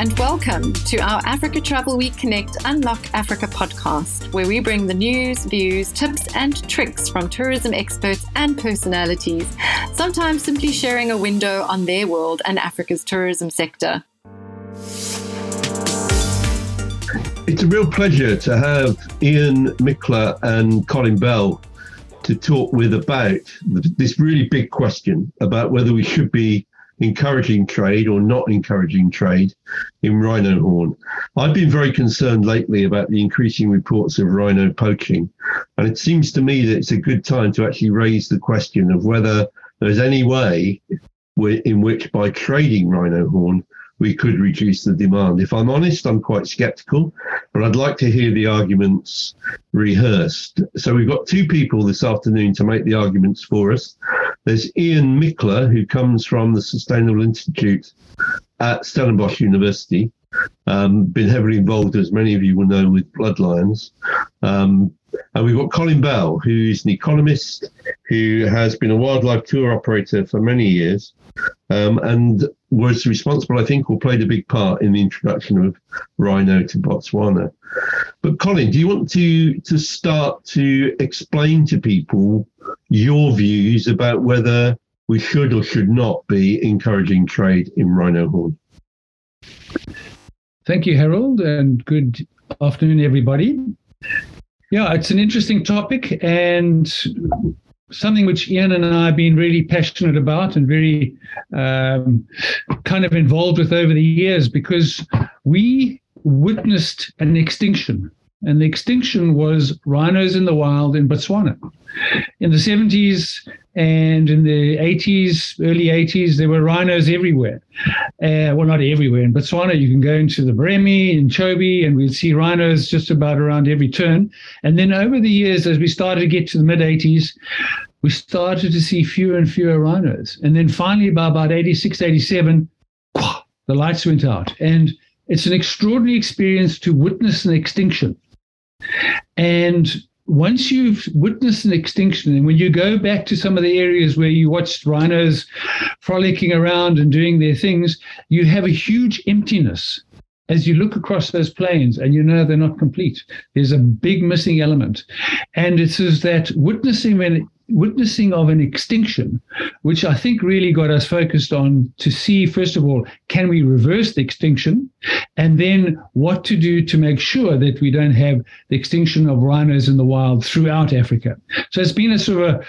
and welcome to our Africa Travel Week Connect Unlock Africa podcast, where we bring the news, views, tips, and tricks from tourism experts and personalities, sometimes simply sharing a window on their world and Africa's tourism sector. It's a real pleasure to have Ian Michler and Colin Bell to talk with about this really big question about whether we should be encouraging trade or not encouraging trade in rhino horn. I've been very concerned lately about the increasing reports of rhino poaching, and it seems to me that it's a good time to actually raise the question of whether there's any way in which by trading rhino horn we could reduce the demand. If I'm honest, I'm quite skeptical, but I'd like to hear the arguments rehearsed. So we've got two people this afternoon to make the arguments for us. There's Ian Michler, who comes from the Sustainable Institute at Stellenbosch University. Um, been heavily involved, as many of you will know, with Bloodlions. Um, and we've got Colin Bell, who's an economist who has been a wildlife tour operator for many years um, and was responsible, I think, or played a big part in the introduction of rhino to Botswana. But Colin, do you want to to start to explain to people your views about whether we should or should not be encouraging trade in rhino horn? Thank you, Harold, and good afternoon, everybody. Yeah, it's an interesting topic and something which Ian and I have been really passionate about and very um, kind of involved with over the years because we witnessed an extinction. And the extinction was rhinos in the wild in Botswana. In the 70s, and in the 80s, early 80s, there were rhinos everywhere. Uh, well, not everywhere. In Botswana, you can go into the Moremi, in Chobe, and we'd see rhinos just about around every turn. And then over the years, as we started to get to the mid 80s, we started to see fewer and fewer rhinos. And then finally, by about 86, 87, the lights went out. And it's an extraordinary experience to witness an extinction. And once you've witnessed an extinction, and when you go back to some of the areas where you watched rhinos frolicking around and doing their things, you have a huge emptiness as you look across those plains and you know they're not complete. There's a big missing element. And it says that witnessing when witnessing of an extinction, which I think really got us focused on to see, first of all, can we reverse the extinction? And then what to do to make sure that we don't have the extinction of rhinos in the wild throughout Africa. So it's been a sort of a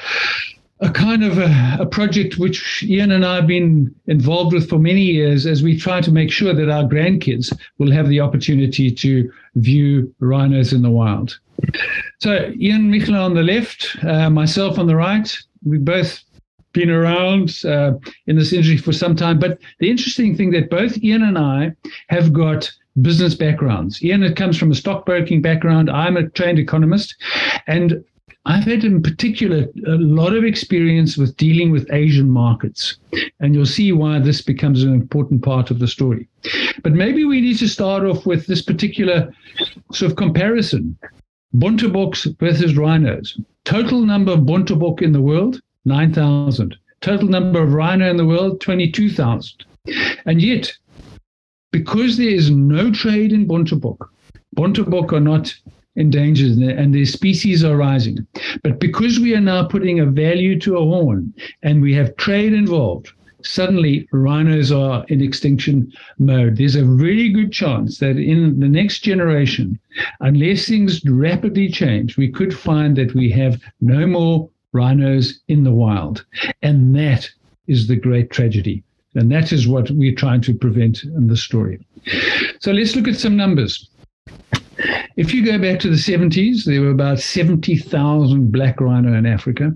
a kind of a, a, project which Ian and I have been involved with for many years as we try to make sure that our grandkids will have the opportunity to view rhinos in the wild. So Ian Michler on the left, uh, myself on the right. We've both been around uh, in this industry for some time. But the interesting thing that both Ian and I have got business backgrounds. Ian it comes from a stockbroking background. I'm a trained economist, and I've had in particular a lot of experience with dealing with Asian markets. And you'll see why this becomes an important part of the story. But maybe we need to start off with this particular sort of comparison Bonteboks versus rhinos. Total number of Bontebok in the world, 9,000. Total number of rhino in the world, 22,000. And yet, because there is no trade in Bontebok, Bontebok are not endangered and their species are rising. But because we are now putting a value to a horn and we have trade involved, suddenly rhinos are in extinction mode. There's a really good chance that in the next generation, unless things rapidly change, we could find that we have no more rhinos in the wild. And that is the great tragedy. And that is what we're trying to prevent in the story. So let's look at some numbers. If you go back to the 70s, there were about 70,000 black rhino in Africa.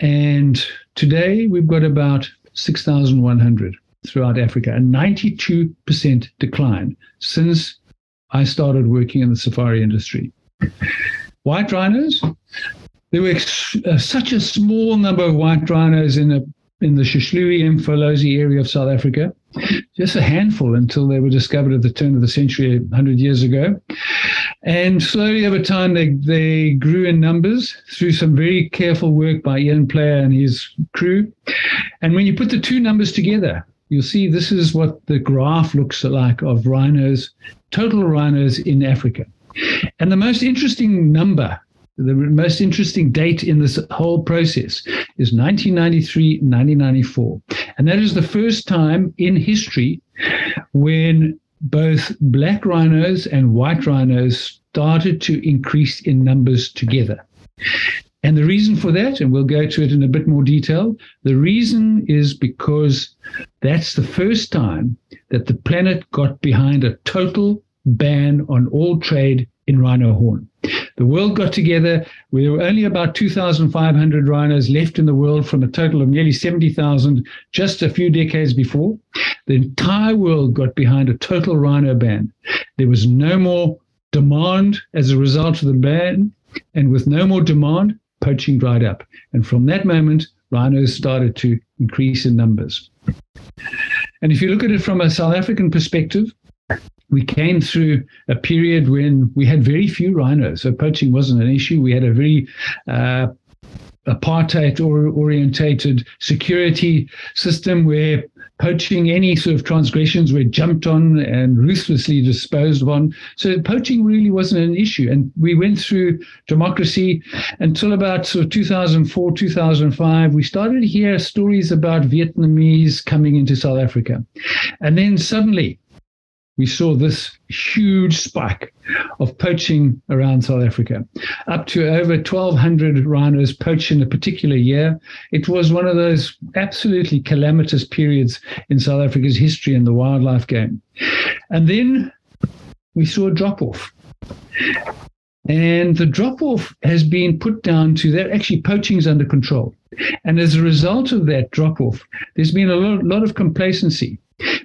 And today we've got about 6,100 throughout Africa, a 92% decline since I started working in the safari industry. White rhinos, there were uh, such a small number of white rhinos in the in the Hluhluwe Mfolozi area of South Africa, just a handful until they were discovered at the turn of the century 100 years ago. And slowly over time, they, they grew in numbers through some very careful work by Ian Player and his crew. And when you put the two numbers together, you'll see this is what the graph looks like of rhinos, total rhinos in Africa. And the most interesting number, the most interesting date in this whole process is 1993 1994. And that is the first time in history when both black rhinos and white rhinos started to increase in numbers together. And the reason for that, and we'll go to it in a bit more detail, the reason is because that's the first time that the planet got behind a total ban on all trade in rhino horn. The world got together. There were only about 2,500 rhinos left in the world from a total of nearly 70,000 just a few decades before. The entire world got behind a total rhino ban. There was no more demand as a result of the ban. And with no more demand, poaching dried up. And from that moment, rhinos started to increase in numbers. And if you look at it from a South African perspective, we came through a period when we had very few rhinos, so poaching wasn't an issue. We had a very uh, apartheid orientated security system where poaching, any sort of transgressions were jumped on and ruthlessly disposed of. So poaching really wasn't an issue. And we went through democracy until about sort of 2004, 2005. We started to hear stories about Vietnamese coming into South Africa. And then suddenly, we saw this huge spike of poaching around South Africa, up to over 1,200 rhinos poached in a particular year. It was one of those absolutely calamitous periods in South Africa's history in the wildlife game. And then we saw a drop off. And the drop off has been put down to that actually poaching is under control. And as a result of that drop off, there's been a lot, lot of complacency.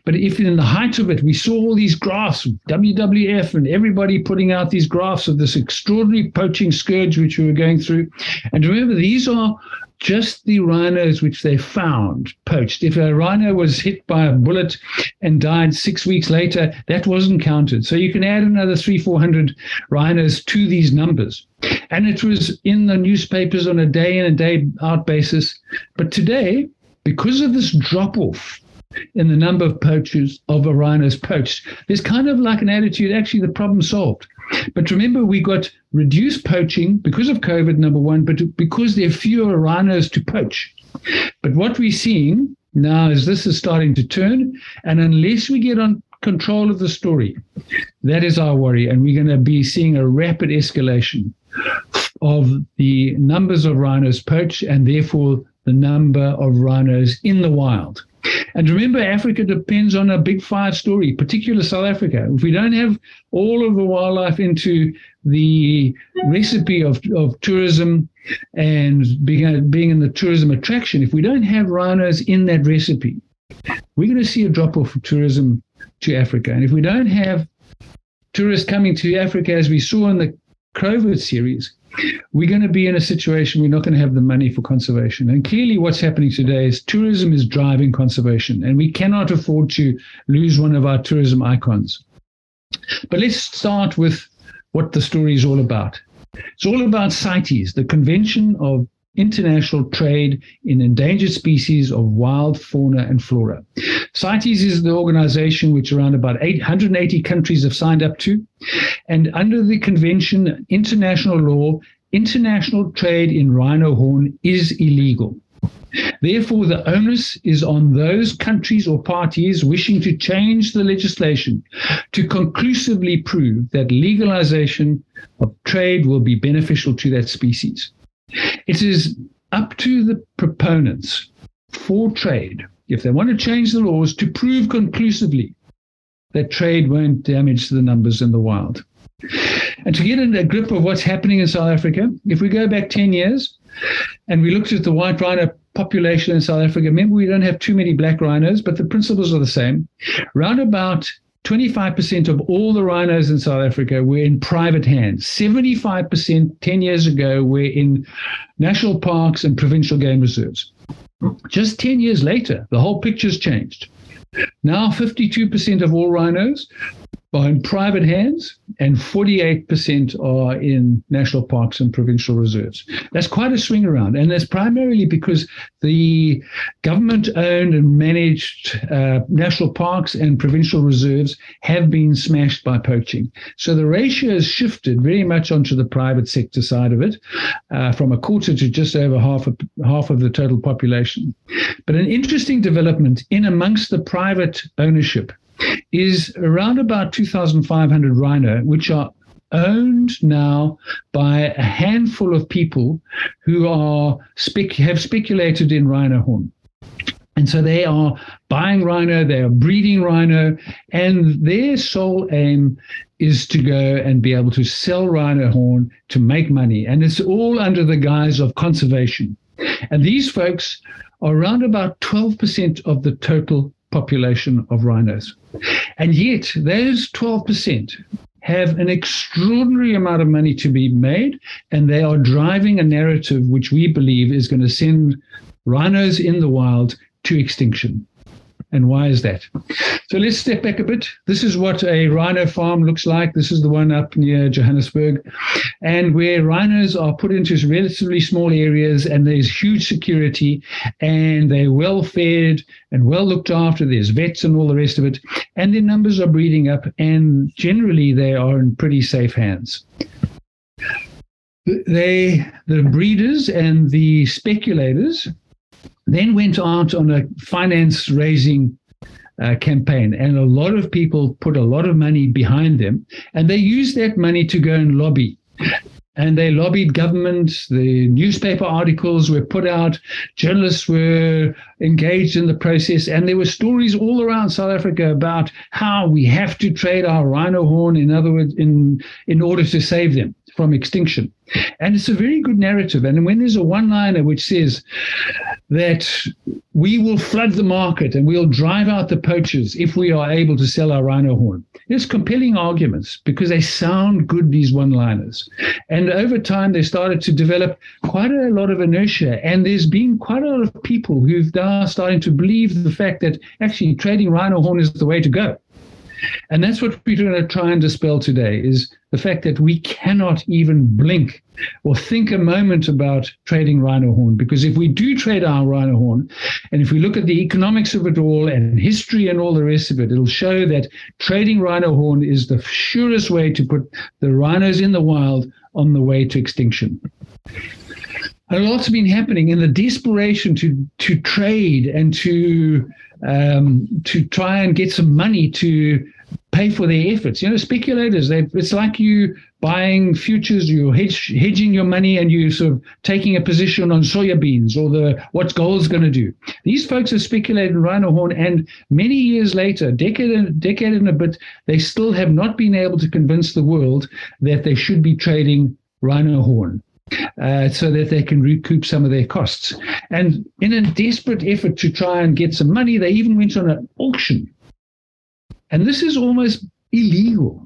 But if in the height of it, we saw all these graphs, WWF and everybody putting out these graphs of this extraordinary poaching scourge which we were going through. And remember, these are just the rhinos which they found poached. If a rhino was hit by a bullet and died six weeks later, that wasn't counted. So you can add another three, 400 rhinos to these numbers. And it was in the newspapers on a day in and day out basis. But today, because of this drop off in the number of poachers of a rhinos poached. There's kind of like an attitude, actually, the problem solved. But remember, we got reduced poaching because of COVID, number one, but because there are fewer rhinos to poach. But what we're seeing now is this is starting to turn. And unless we get on control of the story, that is our worry. And we're going to be seeing a rapid escalation of the numbers of rhinos poached and therefore the number of rhinos in the wild. And remember, Africa depends on a big five story, particularly South Africa. If we don't have all of the wildlife into the recipe of, of tourism and being, being in the tourism attraction, if we don't have rhinos in that recipe, we're going to see a drop off of tourism to Africa. And if we don't have tourists coming to Africa, as we saw in the COVID series, we're going to be in a situation we're not going to have the money for conservation. And clearly, what's happening today is tourism is driving conservation, and we cannot afford to lose one of our tourism icons. But let's start with what the story is all about. It's all about CITES, the Convention of international trade in endangered species of wild fauna and flora. CITES is the organization which around about 880 countries have signed up to. And under the convention, international law, international trade in rhino horn is illegal. Therefore, the onus is on those countries or parties wishing to change the legislation to conclusively prove that legalization of trade will be beneficial to that species. It is up to the proponents for trade, if they want to change the laws, to prove conclusively that trade won't damage the numbers in the wild. And to get a grip of what's happening in South Africa, if we go back 10 years and we looked at the white rhino population in South Africa, remember we don't have too many black rhinos, but the principles are the same. Round about 25% of all the rhinos in South Africa were in private hands. 75% 10 years ago were in national parks and provincial game reserves. Just 10 years later, the whole picture's changed. Now, 52% of all rhinos are in private hands and 48% are in national parks and provincial reserves. That's quite a swing around. And that's primarily because the government owned and managed uh, national parks and provincial reserves have been smashed by poaching. So the ratio has shifted very much onto the private sector side of it, uh, from a quarter to just over half of, half of the total population. But an interesting development in amongst the private ownership is around about 2,500 rhino, which are owned now by a handful of people who are spec- have speculated in rhino horn. And so they are buying rhino, they are breeding rhino, and their sole aim is to go and be able to sell rhino horn to make money. And it's all under the guise of conservation. And these folks are around about 12% of the total population of rhinos. And yet, those 12% have an extraordinary amount of money to be made, and they are driving a narrative which we believe is going to send rhinos in the wild to extinction. And why is that? So let's step back a bit. This is what a rhino farm looks like. This is the one up near Johannesburg, and where rhinos are put into relatively small areas, and there's huge security, and they're well fed and well looked after. There's vets and all the rest of it, and their numbers are breeding up, and generally they are in pretty safe hands they the breeders and the speculators then went out on a finance raising uh, campaign, and a lot of people put a lot of money behind them, and they used that money to go and lobby. And they lobbied government. The newspaper articles were put out. Journalists were engaged in the process. And there were stories all around South Africa about how we have to trade our rhino horn, in other words, in, in order to save them from extinction. And it's a very good narrative. And when there's a one liner which says that we will flood the market and we'll drive out the poachers if we are able to sell our rhino horn, it's compelling arguments because they sound good, these one liners. And over time, they started to develop quite a lot of inertia. And there's been quite a lot of people who've now starting to believe the fact that actually trading rhino horn is the way to go. And that's what we're going to try and dispel today is the fact that we cannot even blink or think a moment about trading rhino horn. Because if we do trade our rhino horn, and if we look at the economics of it all and history and all the rest of it, it'll show that trading rhino horn is the surest way to put the rhinos in the wild on the way to extinction. A lot's been happening in the desperation to to trade and to um, to try and get some money to pay for their efforts. You know, speculators, they, it's like you buying futures, you're hedge, hedging your money and you sort of taking a position on soybeans or the what gold's going to do. These folks are speculating rhino horn, and many years later, decade decade and a bit, they still have not been able to convince the world that they should be trading rhino horn. Uh, so that they can recoup some of their costs. And in a desperate effort to try and get some money, they even went on an auction and this is almost illegal.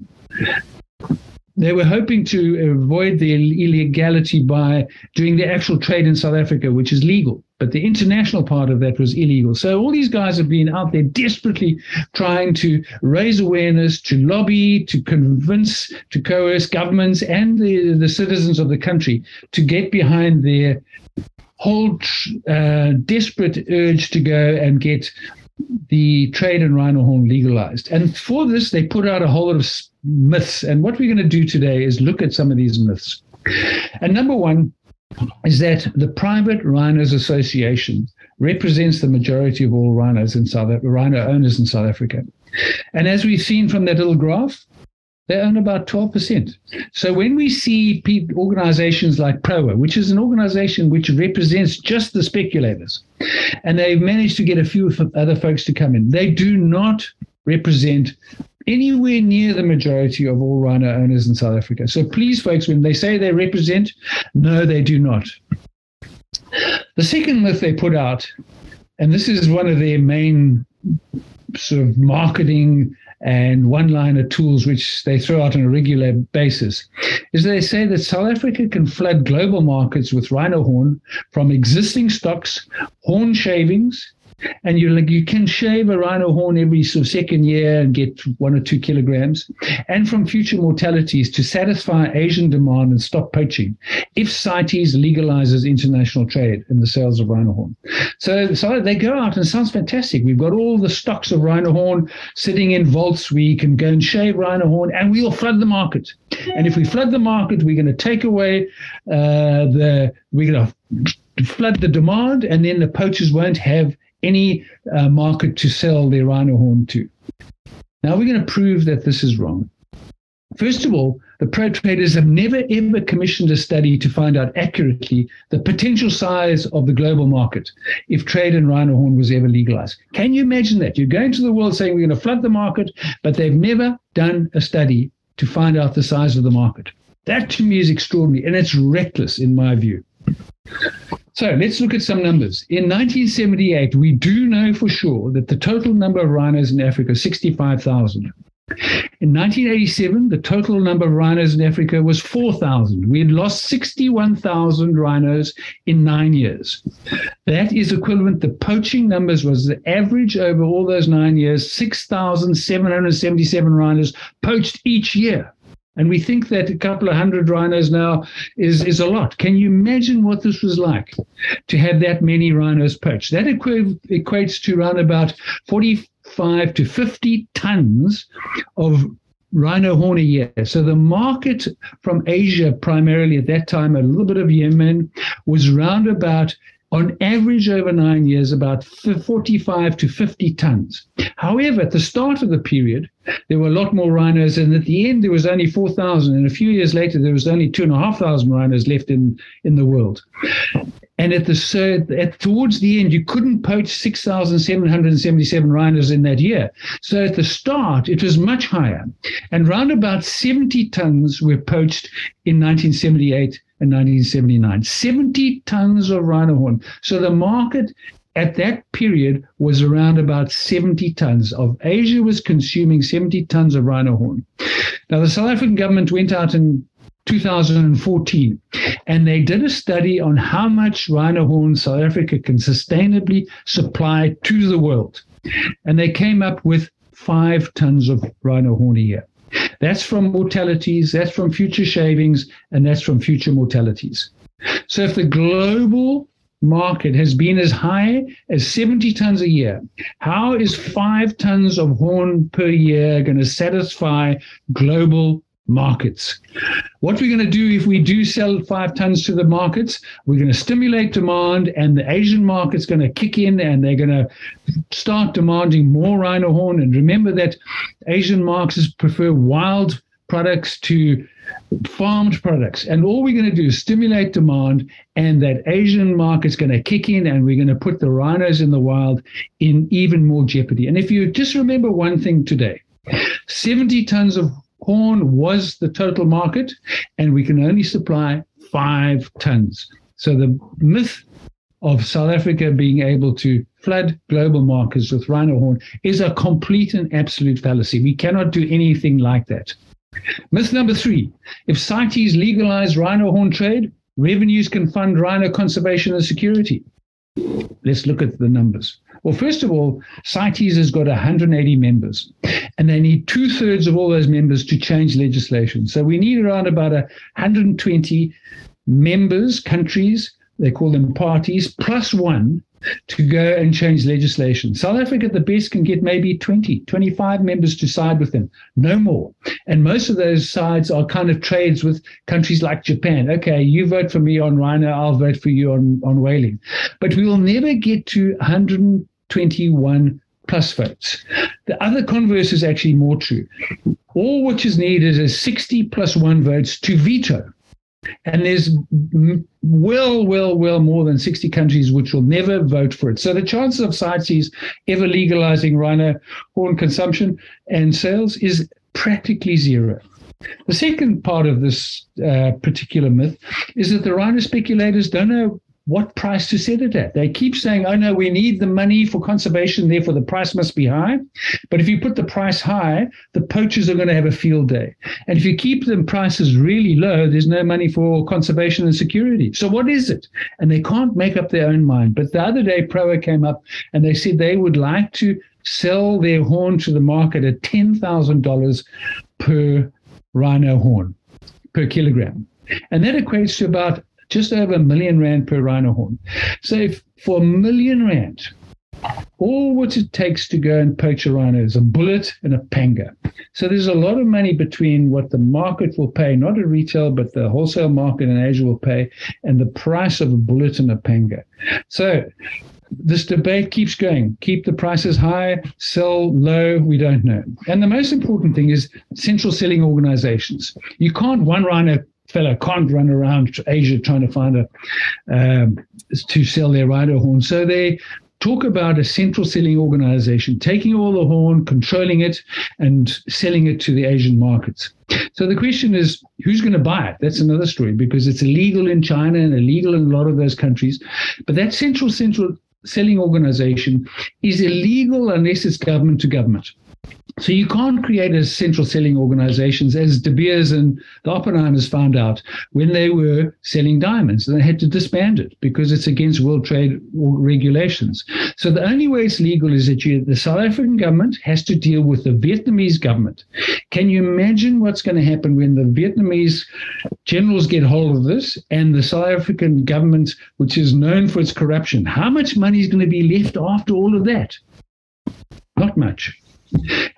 They were hoping to avoid the illegality by doing the actual trade in South Africa, which is legal. But the international part of that was illegal. So all these guys have been out there desperately trying to raise awareness, to lobby, to convince, to coerce governments and the, the citizens of the country to get behind their whole uh, desperate urge to go and get the trade in rhino horn legalized. And for this, they put out a whole lot of myths. And what we're going to do today is look at some of these myths. And number one is that the Private Rhinos Association represents the majority of all rhinos in South rhino owners in South Africa. And as we've seen from that little graph, they own about 12%. So when we see organizations like PROA, which is an organization which represents just the speculators, and they've managed to get a few other folks to come in, they do not represent anywhere near the majority of all rhino owners in South Africa. So please, folks, when they say they represent, no, they do not. The second myth they put out, and this is one of their main sort of marketing and one liner tools which they throw out on a regular basis is they say that South Africa can flood global markets with rhino horn from existing stocks, horn shavings, and you like you can shave a rhino horn every sort of second year and get one or two kilograms, and from future mortalities to satisfy Asian demand and stop poaching, if CITES legalizes international trade in the sales of rhino horn. So, so they go out and it sounds fantastic. We've got all the stocks of rhino horn sitting in vaults. We can go and shave rhino horn, and we'll flood the market. And if we flood the market, we're going to take away uh, the we're going to flood the demand, and then the poachers won't have any uh, market to sell their rhino horn to. Now we're going to prove that this is wrong. First of all, the pro traders have never ever commissioned a study to find out accurately the potential size of the global market if trade in rhino horn was ever legalized. Can you imagine that? You're going to the world saying we're going to flood the market, but they've never done a study to find out the size of the market. That to me is extraordinary and it's reckless in my view. So let's look at some numbers. In 1978, we do know for sure that the total number of rhinos in Africa is 65,000. In 1987, the total number of rhinos in Africa was 4,000. We had lost 61,000 rhinos in nine years. That is equivalent, the poaching numbers was the average over all those nine years 6,777 rhinos poached each year. And we think that a couple of hundred rhinos now is, is a lot. Can you imagine what this was like to have that many rhinos poached? That equ- equates to around about 45 to 50 tons of rhino horn a year. So the market from Asia, primarily at that time, a little bit of Yemen, was round about on average over nine years, about 45 to 50 tons. However, at the start of the period, there were a lot more rhinos, and at the end, there was only 4,000. And a few years later, there was only 2,500 rhinos left in, in the world. And at the so at, towards the end, you couldn't poach 6,777 rhinos in that year. So at the start, it was much higher. And round about 70 tons were poached in 1978 in 1979. 70 tons of rhino horn. So the market at that period was around about 70 tons of Asia was consuming 70 tons of rhino horn. Now the South African government went out in 2014 and they did a study on how much rhino horn South Africa can sustainably supply to the world. And they came up with five tons of rhino horn a year. That's from mortalities, that's from future shavings, and that's from future mortalities. So if the global market has been as high as 70 tons a year, how is five tons of horn per year going to satisfy global markets. What we're going to do if we do sell five tons to the markets, we're going to stimulate demand, and the Asian market's going to kick in and they're going to start demanding more rhino horn. And remember that Asian markets prefer wild products to farmed products. And all we're going to do is stimulate demand, and that Asian market's going to kick in, and we're going to put the rhinos in the wild in even more jeopardy. And if you just remember one thing today 70 tons of corn was the total market, and we can only supply five tons. So the myth of South Africa being able to flood global markets with rhino horn is a complete and absolute fallacy. We cannot do anything like that. Myth number three if CITES legalize rhino horn trade, revenues can fund rhino conservation and security. Let's look at the numbers. Well, first of all, CITES has got 180 members, and they need two thirds of all those members to change legislation. So we need around about 120 members, countries, they call them parties, plus one to go and change legislation. South Africa, at the best, can get maybe 20, 25 members to side with them, no more. And most of those sides are kind of trades with countries like Japan. Okay, you vote for me on rhino, I'll vote for you on, on whaling. But we will never get to 121 plus votes. The other converse is actually more true. All which is needed is 60 plus one votes to veto and there's well, well, well more than 60 countries which will never vote for it. So the chances of CITES ever legalizing rhino horn consumption and sales is practically zero. The second part of this uh, particular myth is that the rhino speculators don't know what price to set it at. They keep saying, oh no, we need the money for conservation, therefore the price must be high. But if you put the price high, the poachers are going to have a field day. And if you keep the prices really low, there's no money for conservation and security. So what is it? And they can't make up their own mind. But the other day, PROA came up and they said they would like to sell their horn to the market at $10,000 per rhino horn per kilogram. And that equates to about just over a million rand per rhino horn. So if for a million rand, all what it takes to go and poach a rhino is a bullet and a panga. So there's a lot of money between what the market will pay, not at retail, but the wholesale market in Asia will pay, and the price of a bullet and a panga. So this debate keeps going. Keep the prices high, sell low, we don't know. And the most important thing is central selling organizations. You can't one rhino fellow can't run around Asia trying to find a um, to sell their rhino horn. So they talk about a central selling organization taking all the horn, controlling it, and selling it to the Asian markets. So the question is, who's going to buy it? That's another story because it's illegal in China and illegal in a lot of those countries. But that central central selling organization is illegal unless it's government to government. So you can't create a central selling organizations as De Beers and the Oppenheimers found out when they were selling diamonds. And they had to disband it because it's against world trade regulations. So the only way it's legal is that you, the South African government has to deal with the Vietnamese government. Can you imagine what's going to happen when the Vietnamese generals get hold of this and the South African government, which is known for its corruption, how much money is going to be left after all of that? Not much.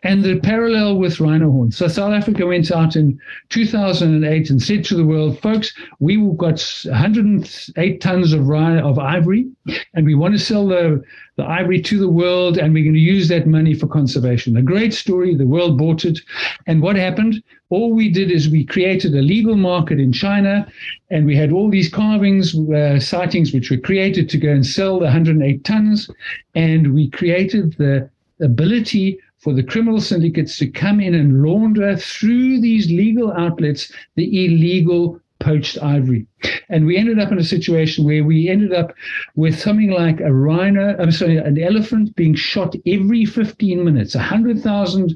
And the parallel with rhino horns. So South Africa went out in 2008 and said to the world, folks, we've got 108 tons of rhino, of ivory, and we want to sell the, the ivory to the world, and we're going to use that money for conservation. A great story. The world bought it. And what happened? All we did is we created a legal market in China, and we had all these carvings, uh, sightings, which were created to go and sell the 108 tons. And we created the ability for the criminal syndicates to come in and launder through these legal outlets the illegal poached ivory. And we ended up in a situation where we ended up with something like a rhino, I'm sorry, an elephant being shot every 15 minutes. 100,000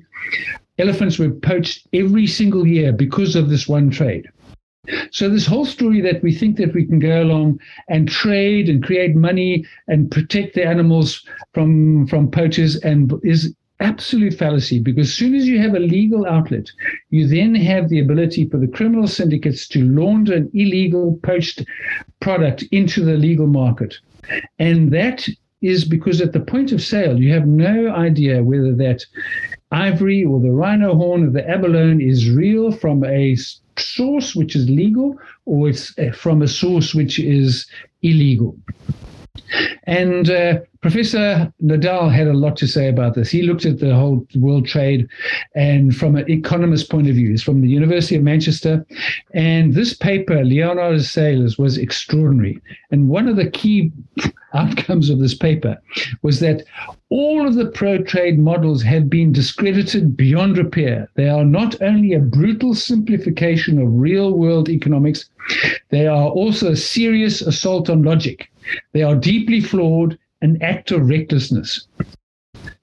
elephants were poached every single year because of this one trade. So this whole story that we think that we can go along and trade and create money and protect the animals from from poachers and is absolute fallacy because as soon as you have a legal outlet, you then have the ability for the criminal syndicates to launder an illegal poached product into the legal market. And that is because at the point of sale, you have no idea whether that ivory or the rhino horn or the abalone is real from a source which is legal or it's uh, from a source which is illegal. And uh, Professor Nadal had a lot to say about this. He looked at the whole world trade and from an economist point of view. He's from the University of Manchester. And this paper, Leonardo's Sailors, was extraordinary. And one of the key outcomes of this paper was that all of the pro trade models have been discredited beyond repair. They are not only a brutal simplification of real world economics, they are also a serious assault on logic. They are deeply flawed an act of recklessness.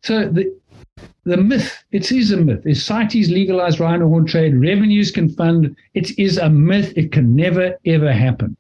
So the the myth, it is a myth. Is CITES legalized rhino horn trade? Revenues can fund. It is a myth. It can never, ever happen.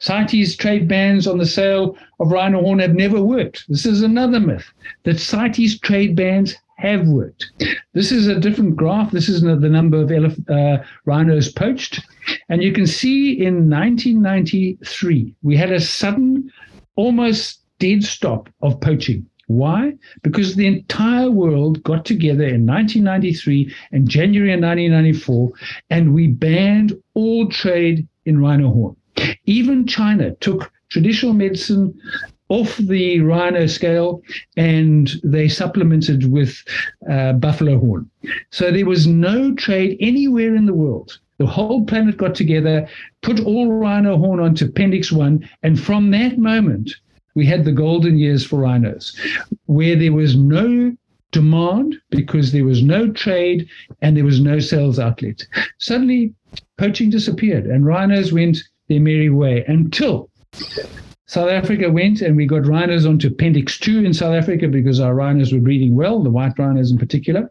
CITES trade bans on the sale of rhino horn have never worked. This is another myth that CITES trade bans have worked. This is a different graph. This is the number of elef- uh, rhinos poached. And you can see in 1993, we had a sudden, almost dead stop of poaching. Why? Because the entire world got together in 1993 and January of 1994, and we banned all trade in rhino horn. Even China took traditional medicine off the rhino scale and they supplemented with uh, buffalo horn. So there was no trade anywhere in the world. The whole planet got together, put all rhino horn onto Appendix 1, and from that moment, we had the golden years for rhinos, where there was no demand because there was no trade and there was no sales outlet. Suddenly, poaching disappeared and rhinos went their merry way until South Africa went and we got rhinos onto Appendix 2 in South Africa because our rhinos were breeding well, the white rhinos in particular.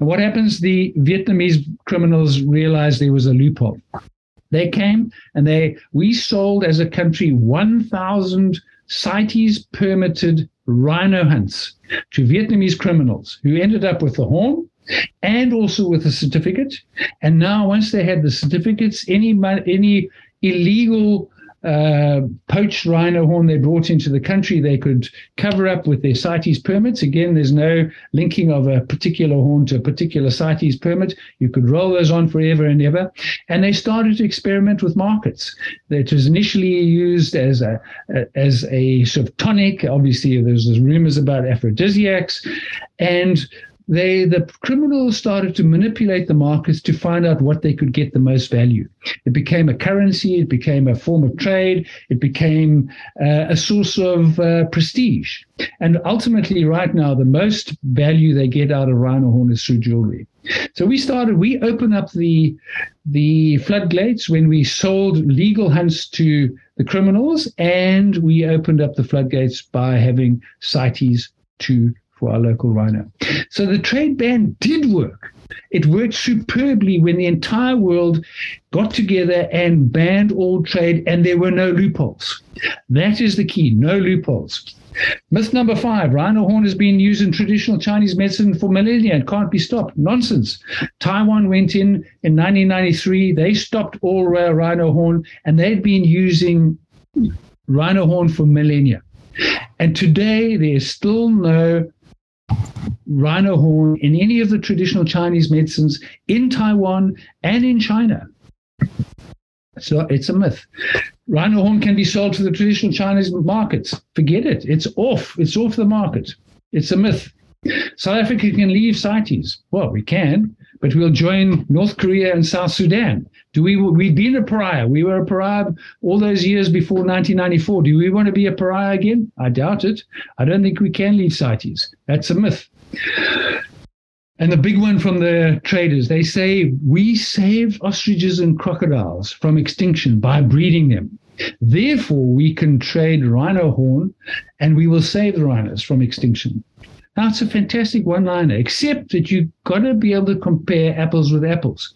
And what happens? The Vietnamese criminals realized there was a loophole. They came and they we sold as a country 1,000 CITES permitted rhino hunts to Vietnamese criminals who ended up with the horn and also with a certificate. And now, once they had the certificates, any any illegal uh, poached rhino horn they brought into the country, they could cover up with their CITES permits. Again, there's no linking of a particular horn to a particular CITES permit. You could roll those on forever and ever. And they started to experiment with markets. It was initially used as a, as a sort of tonic. Obviously, there's, there's rumors about aphrodisiacs. And they the criminals started to manipulate the markets to find out what they could get the most value. It became a currency, it became a form of trade, it became uh, a source of uh, prestige. And ultimately, right now, the most value they get out of rhino horn is through jewelry. So we started, we opened up the the floodgates when we sold legal hunts to the criminals, and we opened up the floodgates by having CITES to for our local rhino. So the trade ban did work. It worked superbly when the entire world got together and banned all trade and there were no loopholes. That is the key no loopholes. Myth number five rhino horn has been used in traditional Chinese medicine for millennia and can't be stopped. Nonsense. Taiwan went in in 1993. They stopped all rare rhino horn and they'd been using rhino horn for millennia. And today, there's still no rhino horn in any of the traditional Chinese medicines in Taiwan and in China. So it's a myth. Rhino horn can be sold to the traditional Chinese markets. Forget it. It's off. It's off the market. It's a myth. South Africa can leave CITES. Well, we can, but we'll join North Korea and South Sudan. Do we? We've been a pariah. We were a pariah all those years before 1994. Do we want to be a pariah again? I doubt it. I don't think we can leave CITES. That's a myth. And the big one from the traders, they say we saved ostriches and crocodiles from extinction by breeding them. Therefore, we can trade rhino horn and we will save the rhinos from extinction. It's a fantastic one liner, except that you've got to be able to compare apples with apples.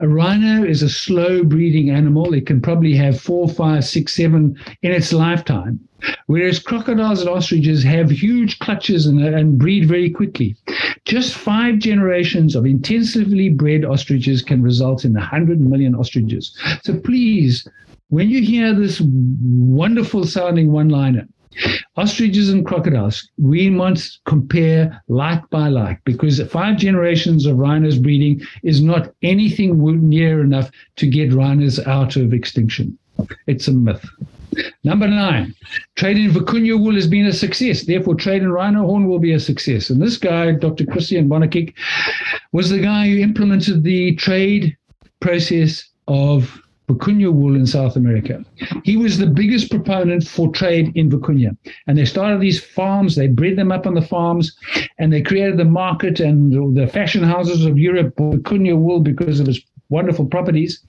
A rhino is a slow breeding animal. It can probably have four, five, six, seven in its lifetime. Whereas crocodiles and ostriches have huge clutches and, and breed very quickly. Just five generations of intensively bred ostriches can result in 100 million ostriches. So please, when you hear this wonderful sounding one liner, Ostriches and crocodiles, we must compare like by like because five generations of rhinos breeding is not anything near enough to get rhinos out of extinction. It's a myth. Number nine, trade in vicuña wool has been a success. Therefore, trade in rhino horn will be a success. And this guy, Dr. Christian Bonacic, was the guy who implemented the trade process of vicuña wool in South America. He was the biggest proponent for trade in vicuña. And they started these farms, they bred them up on the farms, and they created the market and the fashion houses of Europe vicuña wool because of its wonderful properties.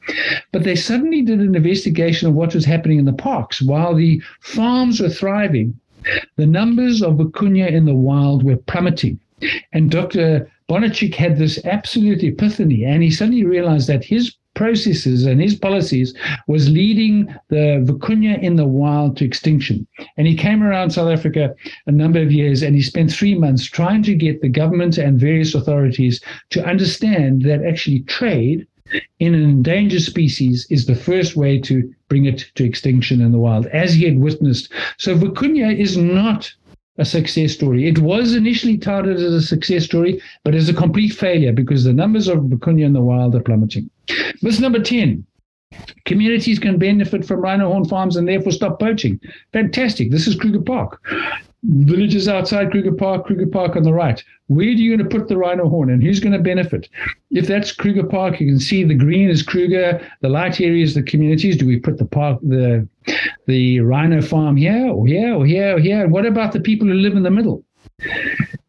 But they suddenly did an investigation of what was happening in the parks. While the farms were thriving, the numbers of vicuña in the wild were plummeting. And Dr. Bonacic had this absolute epiphany, and he suddenly realized that his processes and his policies was leading the vicuña in the wild to extinction. And he came around South Africa a number of years and he spent three months trying to get the government and various authorities to understand that actually trade in an endangered species is the first way to bring it to extinction in the wild, as he had witnessed. So vicuña is not a success story. It was initially touted as a success story, but is a complete failure because the numbers of vicuña in the wild are plummeting. Myth number 10. Communities can benefit from rhino horn farms and therefore stop poaching. Fantastic. This is Kruger Park villages outside Kruger Park, Kruger Park on the right. Where are you going to put the rhino horn and who's going to benefit? If that's Kruger Park, you can see the green is Kruger, the light area is the communities. Do we put the park, the the rhino farm here or here or here or here? What about the people who live in the middle?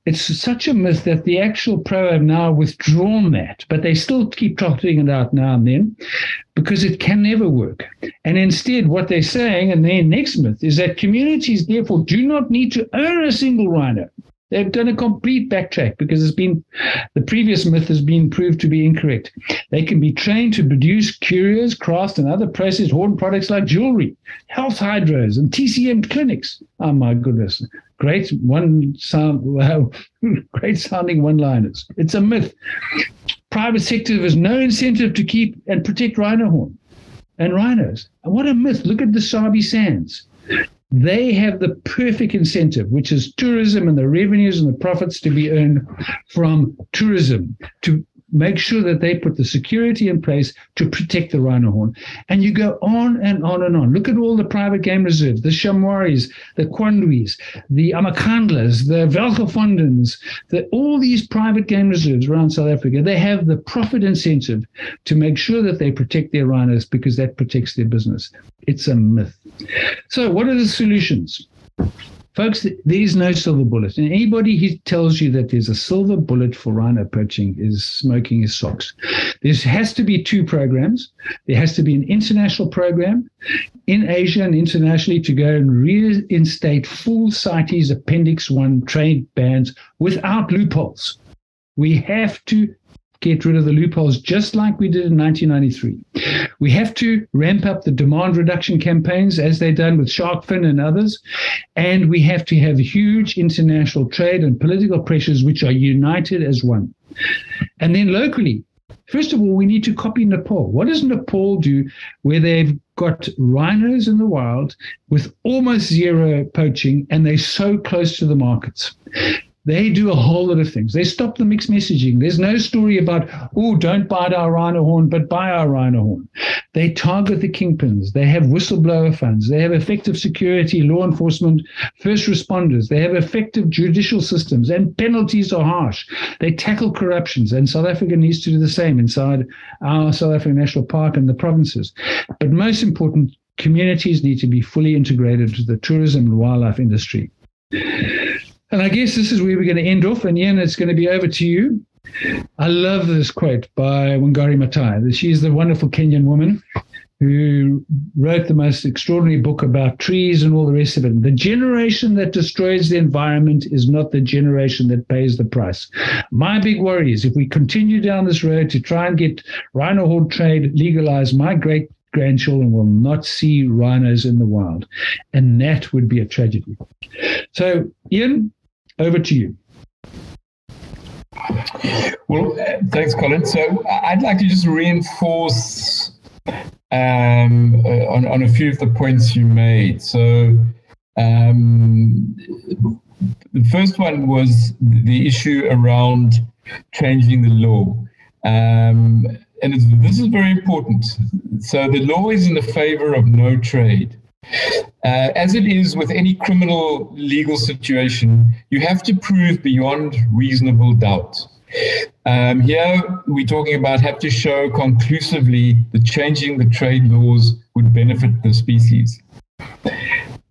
It's such a myth that the actual pro have now withdrawn that, but they still keep trotting it out now and then because it can never work. And instead, what they're saying, and their next myth, is that communities therefore do not need to own a single rhino. They've done a complete backtrack because it's been the previous myth has been proved to be incorrect. They can be trained to produce curios, crafts, and other processed horn products like jewelry, health hydros, and TCM clinics. Oh my goodness. Great one sound wow, great sounding one-liners. It's a myth. Private sector has no incentive to keep and protect rhino horn and rhinos. And what a myth. Look at the Sabi Sands they have the perfect incentive, which is tourism and the revenues and the profits to be earned from tourism to make sure that they put the security in place to protect the rhino horn. And you go on and on and on. Look at all the private game reserves, the Shamwaris, the Kwandwes, the Amakhandlas, the Welgevondens, the, all these private game reserves around South Africa. They have the profit incentive to make sure that they protect their rhinos because that protects their business. It's a myth. So, what are the solutions? Folks, there is no silver bullet. And anybody who tells you that there's a silver bullet for rhino poaching is smoking his socks. There has to be two programs. There has to be an international program in Asia and internationally to go and reinstate full CITES Appendix 1 trade bans without loopholes. We have to get rid of the loopholes just like we did in 1993. We have to ramp up the demand reduction campaigns as they've done with shark fin and others. And we have to have huge international trade and political pressures which are united as one. And then locally, First of all, we need to copy Nepal. What does Nepal do where they've got rhinos in the wild with almost zero poaching and they're so close to the markets? They do a whole lot of things. They stop the mixed messaging. There's no story about, oh, don't bite our rhino horn, but buy our rhino horn. They target the kingpins. They have whistleblower funds. They have effective security, law enforcement, first responders. They have effective judicial systems, and penalties are harsh. They tackle corruptions, and South Africa needs to do the same inside our South African National Park and the provinces. But most important, communities need to be fully integrated to the tourism and wildlife industry. And I guess this is where we're going to end off. And Ian, it's going to be over to you. I love this quote by Wangari Maathai. She's the wonderful Kenyan woman who wrote the most extraordinary book about trees and all the rest of it. The generation that destroys the environment is not the generation that pays the price. My big worry is if we continue down this road to try and get rhino horn trade legalized, my great grandchildren will not see rhinos in the wild. And that would be a tragedy. So, Ian, over to you. Well, thanks, Colin. So I'd like to just reinforce um, uh, on, on a few of the points you made. So um, the first one was the issue around changing the law. Um, and this is very important. So the law is in the favor of no trade. Uh, as it is with any criminal legal situation, you have to prove beyond reasonable doubt. Um, here, we're talking about have to show conclusively that changing the trade laws would benefit the species.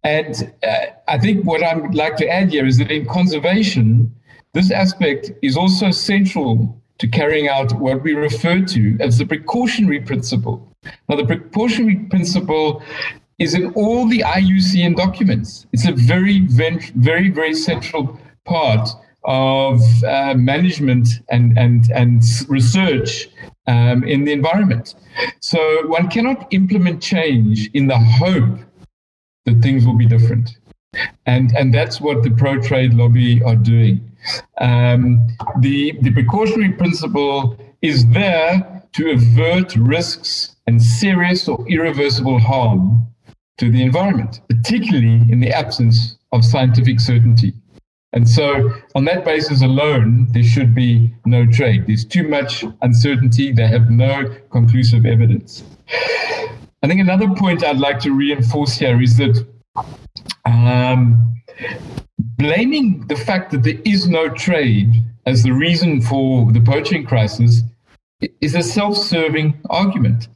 And uh, I think what I'd like to add here is that in conservation, this aspect is also central to carrying out what we refer to as the precautionary principle. Now, the precautionary principle is in all the IUCN documents. It's a very, very, very central part of uh, management and, and, and research um, in the environment. So one cannot implement change in the hope that things will be different. And, and that's what the pro trade lobby are doing. Um, the, the precautionary principle is there to avert risks and serious or irreversible harm to the environment, particularly in the absence of scientific certainty. And so, on that basis alone, there should be no trade. There's too much uncertainty. They have no conclusive evidence. I think another point I'd like to reinforce here is that um, blaming the fact that there is no trade as the reason for the poaching crisis is a self serving argument.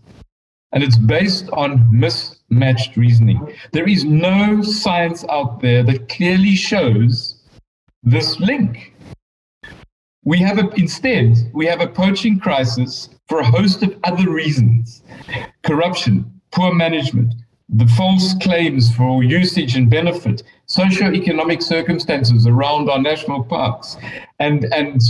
And it's based on mismatched reasoning. There is no science out there that clearly shows this link. We have a, instead, we have a poaching crisis for a host of other reasons corruption, poor management, the false claims for usage and benefit, socio-economic circumstances around our national parks, and, and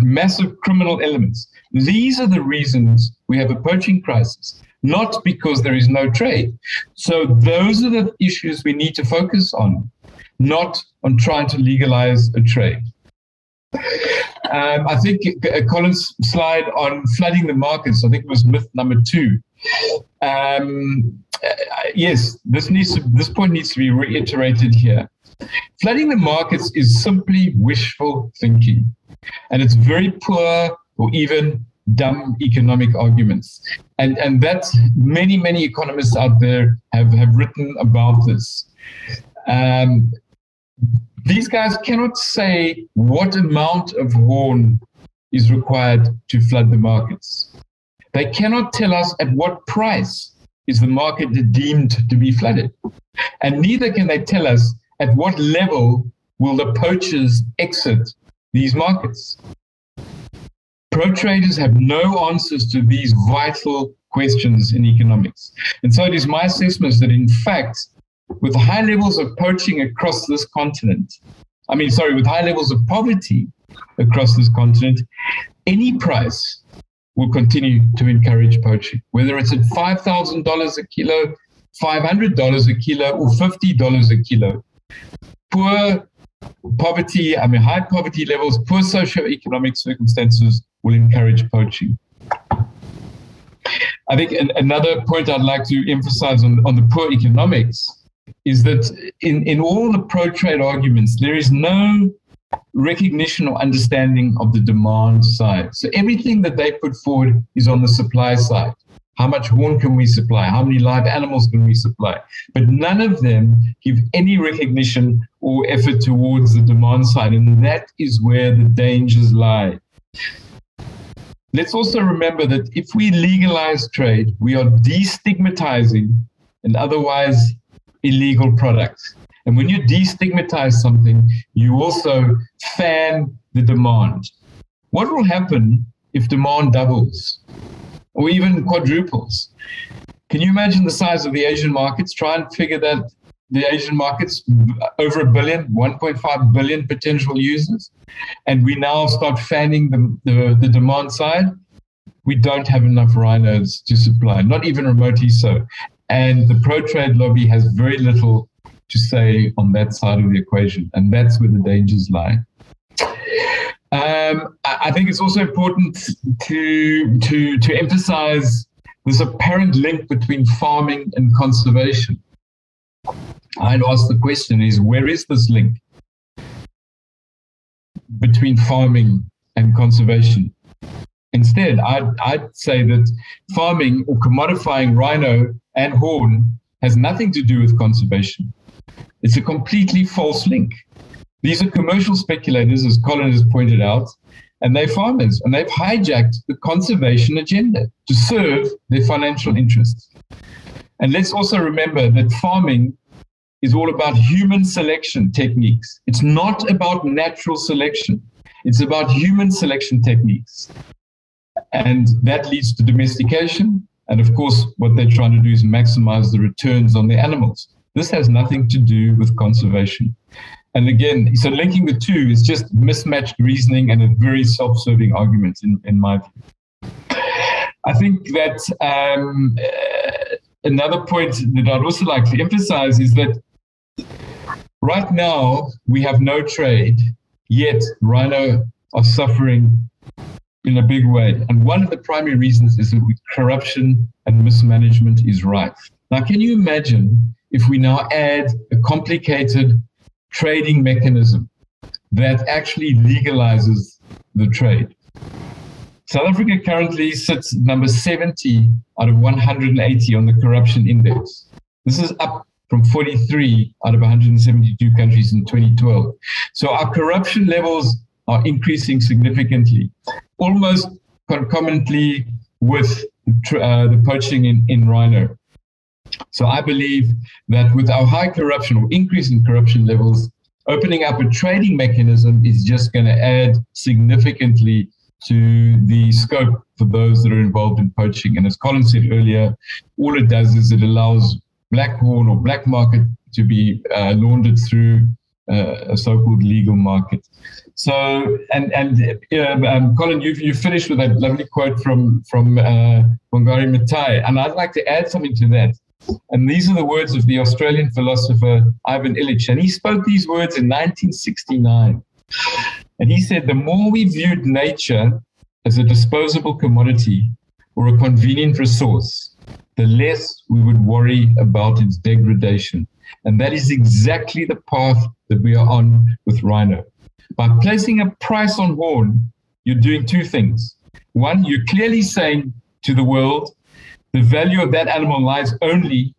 massive criminal elements. These are the reasons we have a poaching crisis, not because there is no trade. So those are the issues we need to focus on, not on trying to legalize a trade. Um, I think uh, Colin's slide on flooding the markets, I think it was myth number two. Um, uh, yes, this needs to, this point needs to be reiterated here. Flooding the markets is simply wishful thinking, and it's very poor or even dumb economic arguments. And and that many many economists out there have have written about this. Um, these guys cannot say what amount of horn is required to flood the markets. They cannot tell us at what price is the market deemed to be flooded. And neither can they tell us at what level will the poachers exit these markets. Pro traders have no answers to these vital questions in economics. And so it is my assessment that, in fact, with high levels of poaching across this continent, I mean, sorry, with high levels of poverty across this continent, any price will continue to encourage poaching, whether it's at $5,000 a kilo, $500 a kilo, or $50 a kilo. Poor poverty, I mean, high poverty levels, poor socio-economic circumstances will encourage poaching. I think another point I'd like to emphasize on, on the poor economics is that in, in all the pro trade arguments, there is no recognition or understanding of the demand side. So everything that they put forward is on the supply side. How much horn can we supply? How many live animals can we supply? But none of them give any recognition or effort towards the demand side. And that is where the dangers lie. Let's also remember that if we legalize trade, we are destigmatizing an otherwise illegal products. And when you destigmatize something, you also fan the demand. What will happen if demand doubles or even quadruples? Can you imagine the size of the Asian markets? Try and figure that the Asian markets over a billion, 1.5 billion potential users, and we now start fanning the, the, the demand side. We don't have enough rhinos to supply, not even remotely so. And the pro trade lobby has very little to say on that side of the equation. And that's where the dangers lie. Um, I think it's also important to, to, to emphasize this apparent link between farming and conservation. I'd ask the question is where is this link between farming and conservation? Instead, I'd, I'd say that farming or commodifying rhino and horn has nothing to do with conservation. It's a completely false link. These are commercial speculators, as Colin has pointed out, and they're farmers, and they've hijacked the conservation agenda to serve their financial interests. And let's also remember that farming is all about human selection techniques. It's not about natural selection. It's about human selection techniques. And that leads to domestication. And of course, what they're trying to do is maximize the returns on the animals. This has nothing to do with conservation. And again, so linking the two is just mismatched reasoning and a very self serving argument, in, in my view. I think that um, uh, another point that I'd also like to emphasize is that right now we have no trade, yet rhino are suffering in a big way. And one of the primary reasons is that corruption and mismanagement is rife. Now, can you imagine if we now add a complicated trading mechanism that actually legalizes the trade? South Africa currently sits number 70 out of 180 on the corruption index. This is up from 43 out of 172 countries in 2012. So our corruption levels are increasing significantly almost concomitantly with uh, the poaching in, in rhino. So I believe that with our high corruption or increase in corruption levels, opening up a trading mechanism is just going to add significantly to the scope for those that are involved in poaching. And as Colin said earlier, all it does is it allows black horn or black market to be uh, laundered through uh, a so-called legal market. So, and and uh, um, Colin, you you finished with that lovely quote from from uh, Wangari and I'd like to add something to that. And these are the words of the Australian philosopher Ivan Illich, and he spoke these words in 1969. And he said, the more we viewed nature as a disposable commodity or a convenient resource, the less we would worry about its degradation. And that is exactly the path that we are on with rhino. By placing a price on horn, you're doing two things. One, you're clearly saying to the world, the value of that animal lies only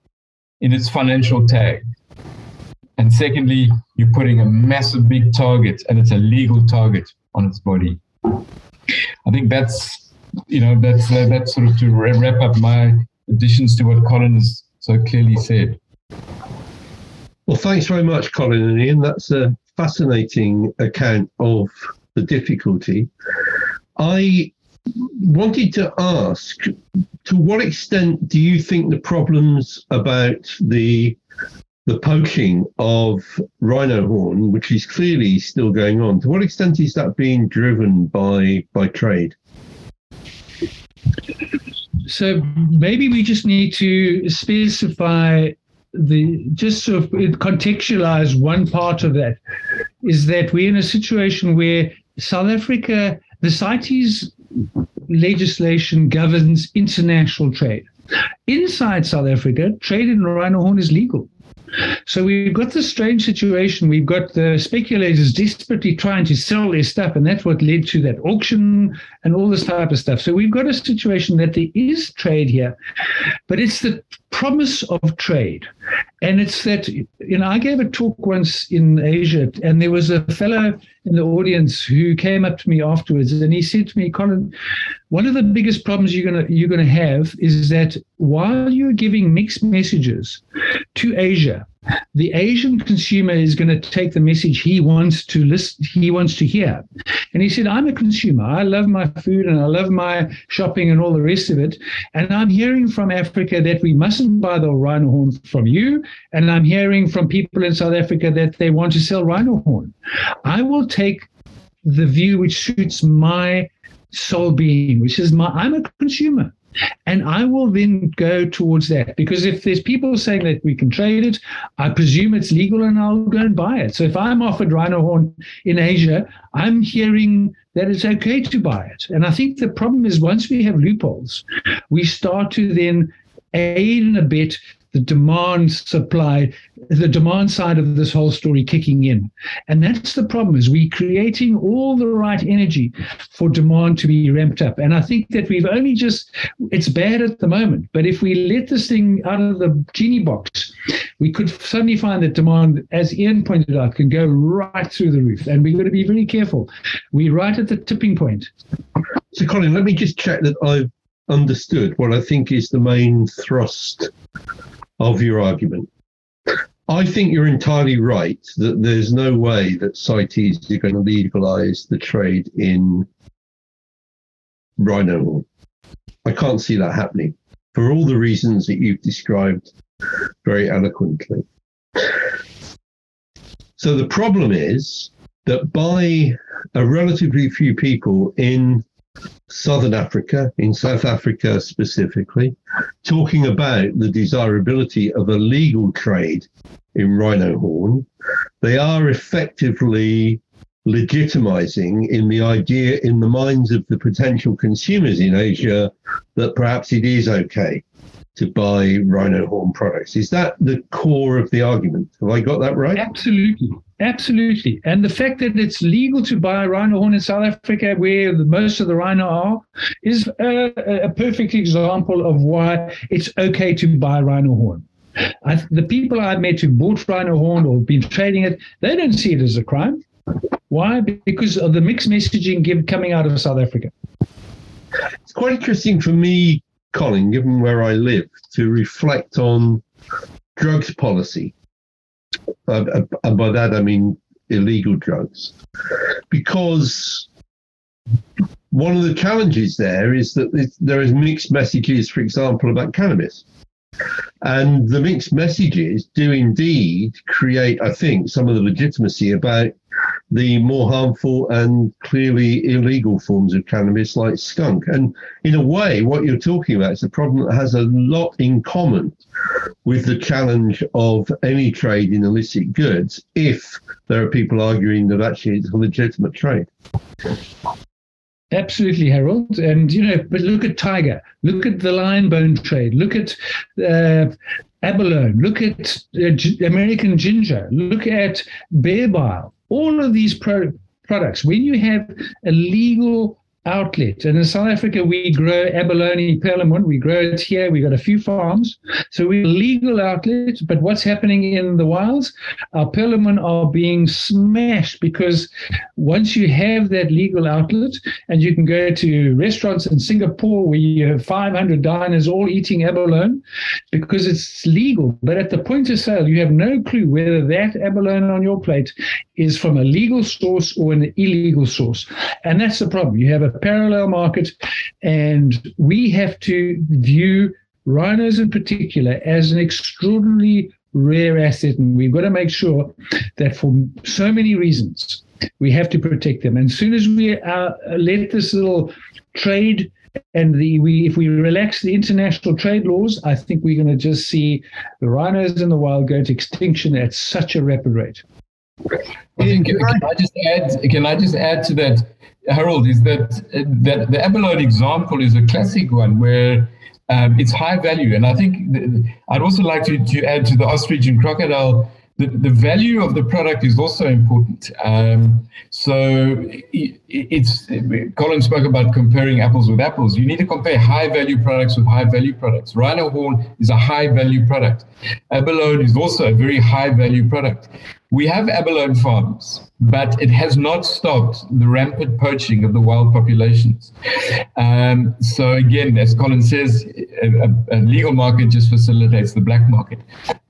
in its financial tag. And secondly, you're putting a massive big target, and it's a legal target on its body. I think that's, you know, that's that's sort of to wrap up my additions to what Colin has so clearly said. Well, thanks very much, Colin and Ian. That's a fascinating account of the difficulty. I wanted to ask to what extent do you think the problems about the the poaching of rhino horn, which is clearly still going on, to what extent is that being driven by by trade? So maybe we just need to specify the just sort of contextualize one part of that is that we're in a situation where South Africa, the CITES legislation governs international trade. Inside South Africa, trade in rhino horn is legal. So we've got this strange situation. We've got the speculators desperately trying to sell their stuff, and that's what led to that auction and all this type of stuff. So we've got a situation that there is trade here, but it's the promise of trade. And it's that, you know, I gave a talk once in Asia, and there was a fellow in the audience who came up to me afterwards and he said to me, Colin, one of the biggest problems you're gonna you're gonna have is that while you're giving mixed messages to Asia, the Asian consumer is going to take the message he wants to listen, he wants to hear. And he said, I'm a consumer. I love my food and I love my shopping and all the rest of it. And I'm hearing from Africa that we mustn't buy the rhino horn from you. And I'm hearing from people in South Africa that they want to sell rhino horn. I will take the view which suits my soul being, which is my I'm a consumer. And I will then go towards that because if there's people saying that we can trade it, I presume it's legal and I'll go and buy it. So if I'm offered rhino horn in Asia, I'm hearing that it's okay to buy it. And I think the problem is once we have loopholes, we start to then aid and abet the demand supply, the demand side of this whole story kicking in. And that's the problem is we're creating all the right energy for demand to be ramped up. And I think that we've only just, it's bad at the moment, but if we let this thing out of the genie box, we could suddenly find that demand, as Ian pointed out, can go right through the roof. And we've got to be very careful. We're right at the tipping point. So, Colin, let me just check that I've understood what I think is the main thrust of your argument. I think you're entirely right that there's no way that CITES are going to legalize the trade in rhino. horn. I can't see that happening for all the reasons that you've described very eloquently. So the problem is that by a relatively few people in Southern Africa, in South Africa specifically, talking about the desirability of a legal trade in rhino horn. They are effectively legitimizing in the idea in the minds of the potential consumers in Asia that perhaps it is okay to buy rhino horn products. Is that the core of the argument? Have I got that right? Absolutely. Absolutely. And the fact that it's legal to buy rhino horn in South Africa, where the, most of the rhino are, is a, a perfect example of why it's okay to buy rhino horn. I, the people I've met who bought rhino horn or been trading it, they don't see it as a crime. Why? Because of the mixed messaging give, coming out of South Africa. It's quite interesting for me Colin, given where I live, to reflect on drugs policy. Uh, uh, and by that I mean illegal drugs. Because one of the challenges there is that there is mixed messages, for example, about cannabis. And the mixed messages do indeed create, I think, some of the legitimacy about the more harmful and clearly illegal forms of cannabis like skunk. And in a way, what you're talking about is a problem that has a lot in common with the challenge of any trade in illicit goods if there are people arguing that actually it's a legitimate trade. Absolutely, Harold. And, you know, but look at Tiger, look at the lion bone trade, look at uh, abalone, look at uh, American ginseng, look at bear bile. All of these pro- products, when you have a legal outlet. And in South Africa, we grow abalone perlemoen. We grow it here. We've got a few farms. So we're legal outlet. But what's happening in the wilds? Our perlemoen are being smashed because once you have that legal outlet and you can go to restaurants in Singapore where you have 500 diners all eating abalone because it's legal. But at the point of sale, you have no clue whether that abalone on your plate is from a legal source or an illegal source. And that's the problem. You have a parallel market, and we have to view rhinos in particular as an extraordinarily rare asset. And we've got to make sure that for so many reasons, we have to protect them. And as soon as we uh, let this little trade and the, we, if we relax the international trade laws, I think we're going to just see the rhinos in the wild go to extinction at such a rapid rate. Can, can, I just add? Can I just add to that, Harold? Is that that the abalone example is a classic one where um, it's high value, and I think th- I'd also like to, to add to the ostrich and crocodile. The, the value of the product is also important. Um, so it, it's Colin spoke about comparing apples with apples. You need to compare high value products with high value products. Rhino horn is a high value product. Abalone is also a very high value product. We have abalone farms, but it has not stopped the rampant poaching of the wild populations. Um, so again, as Colin says, a, a, legal market just facilitates the black market.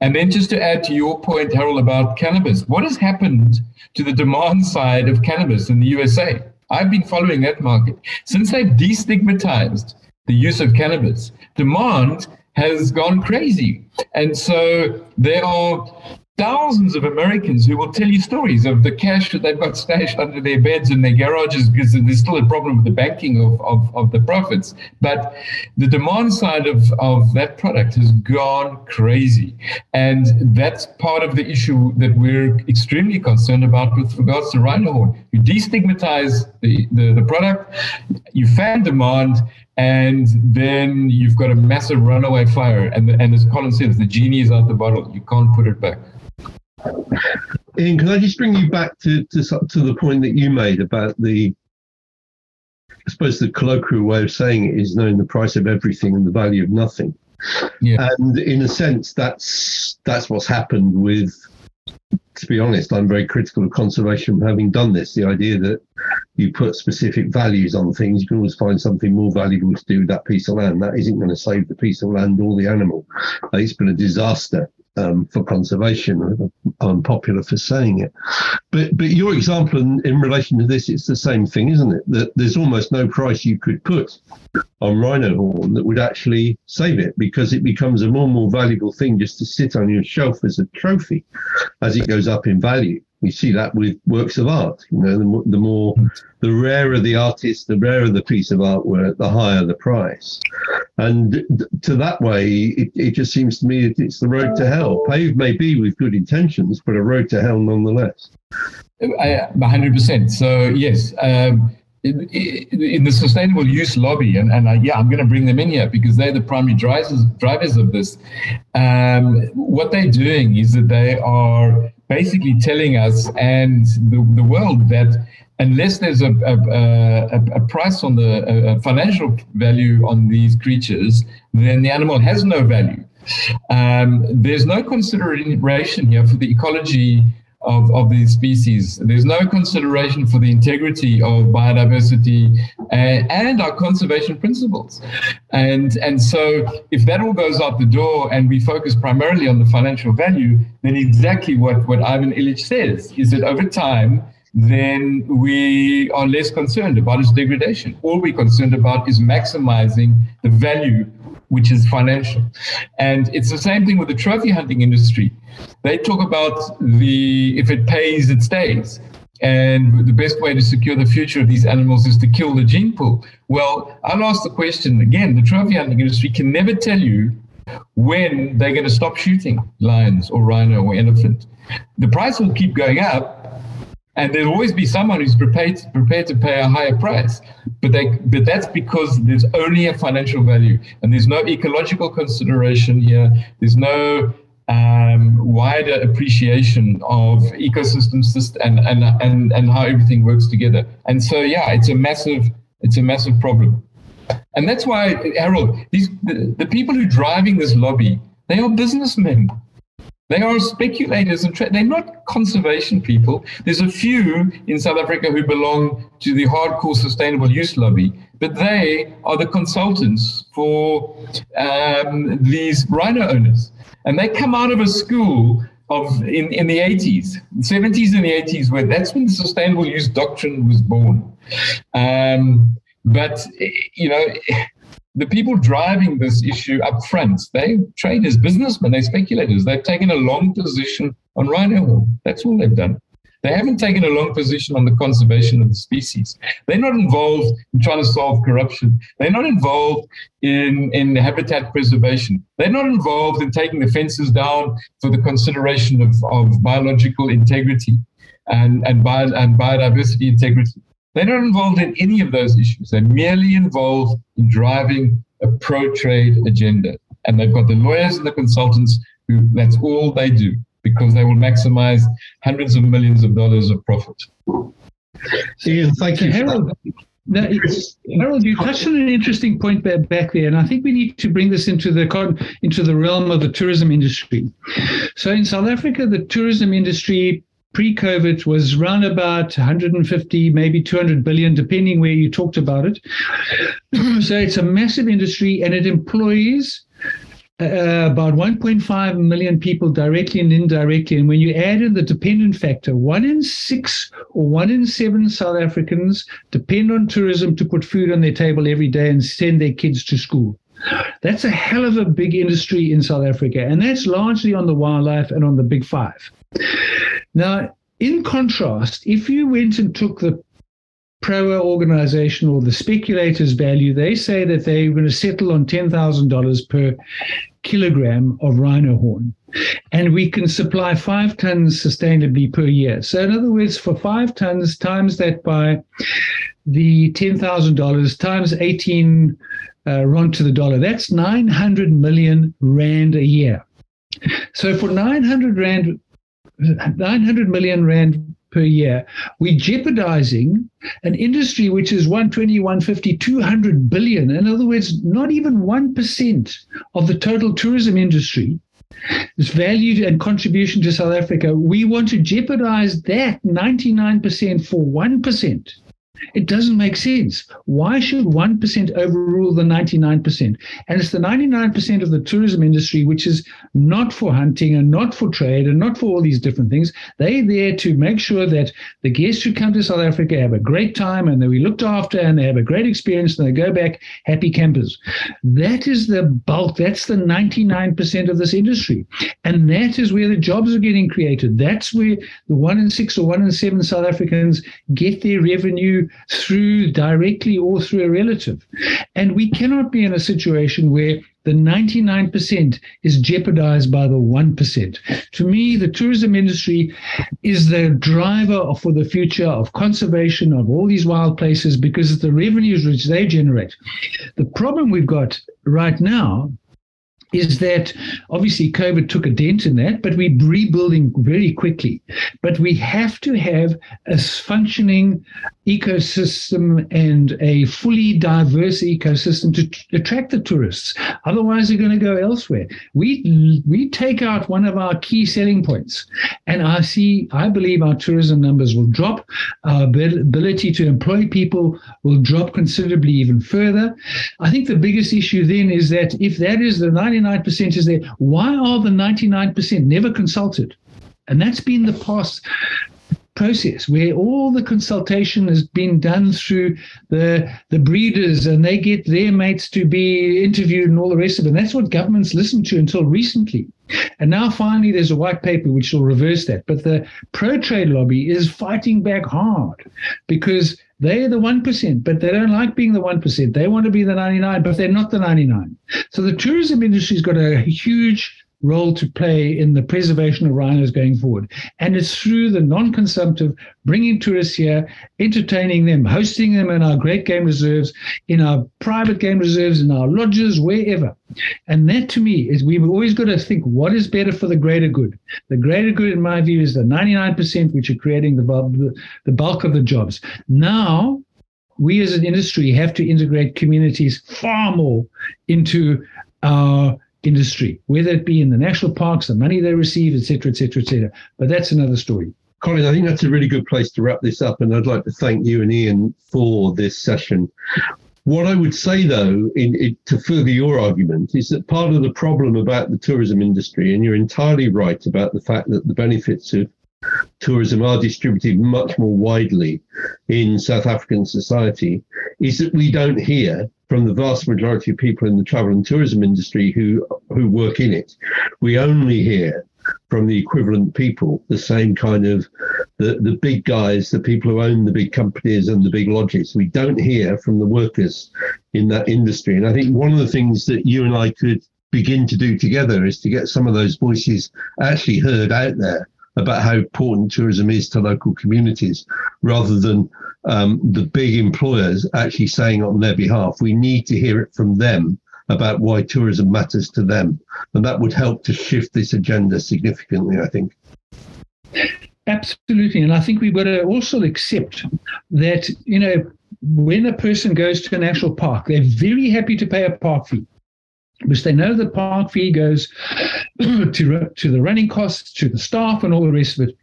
And then just to add to your point, Harold, about cannabis, what has happened to the demand side of cannabis in the USA? I've been following that market. Since they've destigmatized the use of cannabis, demand has gone crazy. And so there are thousands of Americans who will tell you stories of the cash that they've got stashed under their beds in their garages because there's still a problem with the banking of, of, of the profits. But the demand side of, of that product has gone crazy. And that's part of the issue that we're extremely concerned about with regards to rhino horn. You destigmatize the, the, the product, you fan demand, and then you've got a massive runaway fire. And, and as Colin says, the genie is out the bottle. You can't put it back. Ian, can I just bring you back to, to, to the point that you made about the, I suppose the colloquial way of saying it is knowing the price of everything and the value of nothing. Yeah. And in a sense, that's that's what's happened with. To be honest, I'm very critical of conservation having done this. The idea that you put specific values on things, you can always find something more valuable to do with that piece of land. That isn't going to save the piece of land or the animal. It's been a disaster um, for conservation. I'm popular for saying it, but but your example in, in relation to this, it's the same thing, isn't it? That there's almost no price you could put on rhino horn that would actually save it because it becomes a more and more valuable thing just to sit on your shelf as a trophy as it goes up in value. We see that with works of art. You know, the, the more, the rarer the artist, the rarer the piece of artwork, the higher the price. And to that way, it, it just seems to me that it's the road to hell. Paved may be with good intentions, but a road to hell nonetheless. I, 100%. So, yes. Um, in, in, the sustainable use lobby, and, and I, yeah, I'm going to bring them in here because they're the primary drivers drivers of this. Um, what they're doing is that they are basically telling us and the, the world that unless there's a, a, a, a price on the financial value on these creatures, then the animal has no value. Um, there's no consideration here for the ecology of, of these species. There's no consideration for the integrity of biodiversity and, and, our conservation principles. And, and so if that all goes out the door and we focus primarily on the financial value, then exactly what, what Ivan Illich says is that over time, then we are less concerned about its degradation. All we're concerned about is maximizing the value, which is financial. And it's the same thing with the trophy hunting industry. They talk about the if it pays, it stays. And the best way to secure the future of these animals is to kill the gene pool. Well, I'll ask the question again the trophy hunting industry can never tell you when they're going to stop shooting lions or rhino or elephant. The price will keep going up, and there'll always be someone who's prepared prepared to pay a higher price. But they but that's because there's only a financial value, and there's no ecological consideration here. There's no um, wider appreciation of ecosystems and, and and and how everything works together. And so yeah, it's a massive it's a massive problem. And that's why, Harold, these the, the people who are driving this lobby, they are businessmen. They are speculators and tra- they're not conservation people. There's a few in South Africa who belong to the hardcore sustainable use lobby, but they are the consultants for um, these rhino owners. And they come out of a school of in, in the 80s, 70s and the 80s, where that's when the sustainable use doctrine was born. Um, but, you know, the people driving this issue up front, they trade as businessmen, they're speculators. They've taken a long position on rhino horn. That's all they've done. They haven't taken a long position on the conservation of the species. They're not involved in trying to solve corruption. They're not involved in, in habitat preservation. They're not involved in taking the fences down for the consideration of, of biological integrity and, and, bio, and biodiversity integrity. They're not involved in any of those issues. They're merely involved in driving a pro trade agenda. And they've got the lawyers and the consultants who that's all they do because they will maximize hundreds of millions of dollars of profit. Ian, thank you. Harold, now, Harold, you touched on an interesting point back there, and I think we need to bring this into the into the realm of the tourism industry. So, in South Africa, the tourism industry pre-COVID was around about 150, maybe 200 billion, depending where you talked about it. so it's a massive industry, and it employs uh, about 1.5 million people directly and indirectly. And when you add in the dependent factor, one in six or one in seven South Africans depend on tourism to put food on their table every day and send their kids to school. That's a hell of a big industry in South Africa, and that's largely on the wildlife and on the big five. Now, in contrast, if you went and took the Proa organization or the speculators value, they say that they're going to settle on $10,000 per kilogram of rhino horn. And we can supply five tons sustainably per year. So, in other words, for five tons, times that by the $10,000 times 18 uh, rand to the dollar, that's 900 million rand a year. So, for 900 rand 900 million rand per year, we're jeopardizing an industry which is 120, 150, 200 billion. In other words, not even 1% of the total tourism industry is value and contribution to South Africa. We want to jeopardize that 99% for 1%. It doesn't make sense. Why should 1% overrule the 99%? And it's the 99% of the tourism industry, which is not for hunting and not for trade and not for all these different things. They're there to make sure that the guests who come to South Africa have a great time and that we looked after and they have a great experience and they go back happy campers. That is the bulk. That's the 99% of this industry. And that is where the jobs are getting created. That's where the one in six or one in seven South Africans get their revenue through directly or through a relative. And we cannot be in a situation where the 99% is jeopardized by the 1%. To me, the tourism industry is the driver for the future of conservation of all these wild places because of the revenues which they generate. The problem we've got right now is that obviously COVID took a dent in that, but we're rebuilding very quickly. But we have to have a functioning ecosystem and a fully diverse ecosystem to t- attract the tourists. Otherwise, they're going to go elsewhere. We we take out one of our key selling points, and I see. I believe our tourism numbers will drop. Our ability to employ people will drop considerably even further. I think the biggest issue then is that if that is the 99% is there, why are the 99% never consulted? And that's been the past process where all the consultation has been done through the the breeders and they get their mates to be interviewed and all the rest of it. And that's what governments listened to until recently. And now finally there's a white paper which will reverse that. But the pro trade lobby is fighting back hard because they're the 1%, but they don't like being the 1%. They want to be the 99, but they're not the 99. So the tourism industry's got a huge role to play in the preservation of rhinos going forward. And it's through the non consumptive, bringing tourists here, entertaining them, hosting them in our great game reserves, in our private game reserves, in our lodges, wherever. And that to me is we've always got to think what is better for the greater good. The greater good, in my view, is the 99% which are creating the the bulk of the jobs. Now, we as an industry have to integrate communities far more into our industry, whether it be in the national parks, the money they receive, et cetera, et cetera, et cetera. But that's another story. Colin, I think that's a really good place to wrap this up. And I'd like to thank you and Ian for this session. What I would say, though, in, in, to further your argument, is that part of the problem about the tourism industry, and you're entirely right about the fact that the benefits of tourism are distributed much more widely in South African society, is that we don't hear from the vast majority of people in the travel and tourism industry who who work in it. We only hear from the equivalent people, the same kind of the, the big guys, the people who own the big companies and the big lodges. We don't hear from the workers in that industry. And I think one of the things that you and I could begin to do together is to get some of those voices actually heard out there about how important tourism is to local communities rather than um, the big employers actually saying on their behalf. We need to hear it from them about why tourism matters to them. And that would help to shift this agenda significantly, I think. Absolutely. And I think we've got to also accept that, you know, when a person goes to a national park, they're very happy to pay a park fee because they know the park fee goes to, to the running costs, to the staff, and all the rest of it.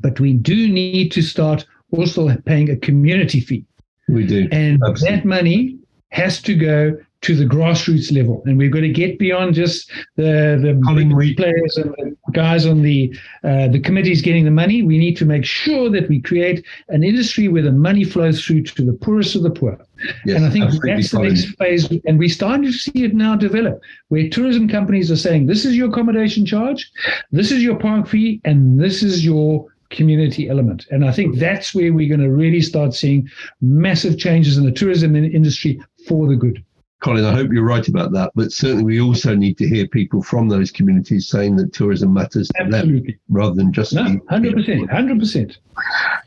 But we do need to start also paying a community fee. We do. And Absolutely. that money has to go to the grassroots level. And we've got to get beyond just the, the big players and the guys on the uh, the committees getting the money. We need to make sure that we create an industry where the money flows through to the poorest of the poor. Yes, and I think that's the next phase. And we're starting to see it now develop, where tourism companies are saying, this is your accommodation charge, this is your park fee, and this is your community element. And I think that's where we're going to really start seeing massive changes in the tourism industry for the good. Colin, I hope you're right about that. But certainly, we also need to hear people from those communities saying that tourism matters to Absolutely. them rather than just. No, 100%. 100%.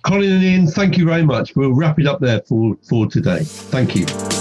Colin and Ian, thank you very much. We'll wrap it up there for, for today. Thank you.